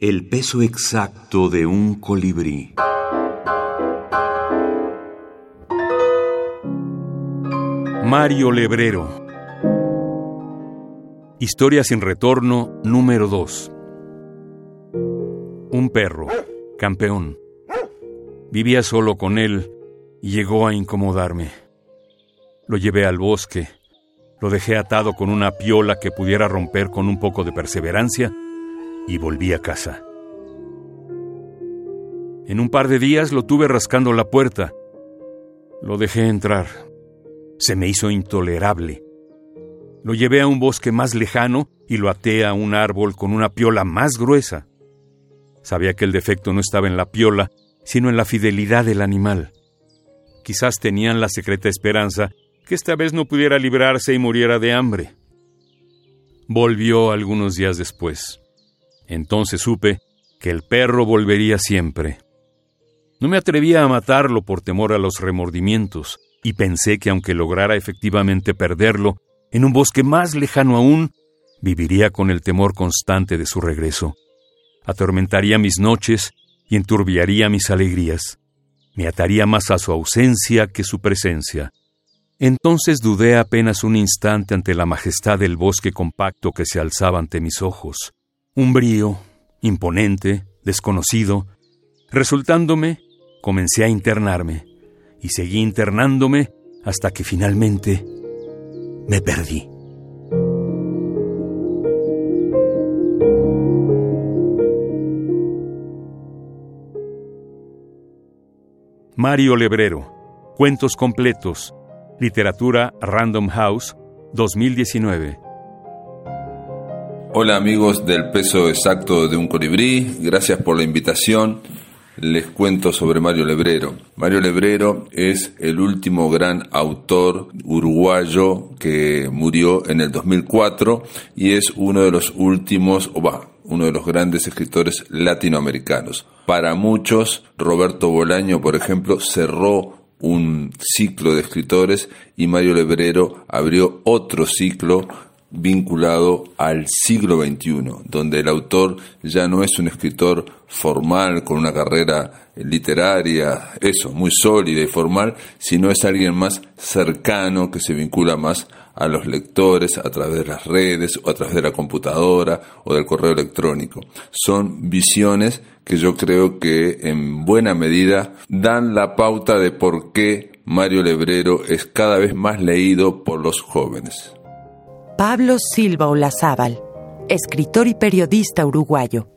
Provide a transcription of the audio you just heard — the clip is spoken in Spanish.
El peso exacto de un colibrí. Mario Lebrero. Historia sin retorno número 2. Un perro, campeón. Vivía solo con él y llegó a incomodarme. Lo llevé al bosque, lo dejé atado con una piola que pudiera romper con un poco de perseverancia y volví a casa. En un par de días lo tuve rascando la puerta. Lo dejé entrar. Se me hizo intolerable. Lo llevé a un bosque más lejano y lo até a un árbol con una piola más gruesa. Sabía que el defecto no estaba en la piola, sino en la fidelidad del animal. Quizás tenían la secreta esperanza que esta vez no pudiera librarse y muriera de hambre. Volvió algunos días después. Entonces supe que el perro volvería siempre. No me atrevía a matarlo por temor a los remordimientos, y pensé que aunque lograra efectivamente perderlo, en un bosque más lejano aún, viviría con el temor constante de su regreso. Atormentaría mis noches y enturbiaría mis alegrías. Me ataría más a su ausencia que su presencia. Entonces dudé apenas un instante ante la majestad del bosque compacto que se alzaba ante mis ojos. Umbrío, imponente, desconocido. Resultándome, comencé a internarme y seguí internándome hasta que finalmente me perdí. Mario Lebrero, Cuentos completos, Literatura Random House, 2019. Hola amigos del peso exacto de un colibrí, gracias por la invitación les cuento sobre Mario Lebrero. Mario Lebrero es el último gran autor uruguayo que murió en el 2004 y es uno de los últimos, o va, uno de los grandes escritores latinoamericanos. Para muchos, Roberto Bolaño, por ejemplo, cerró un ciclo de escritores y Mario Lebrero abrió otro ciclo vinculado al siglo XXI, donde el autor ya no es un escritor formal con una carrera literaria, eso, muy sólida y formal, sino es alguien más cercano que se vincula más a los lectores a través de las redes o a través de la computadora o del correo electrónico. Son visiones que yo creo que en buena medida dan la pauta de por qué Mario Lebrero es cada vez más leído por los jóvenes. Pablo Silva Olazábal, escritor y periodista uruguayo.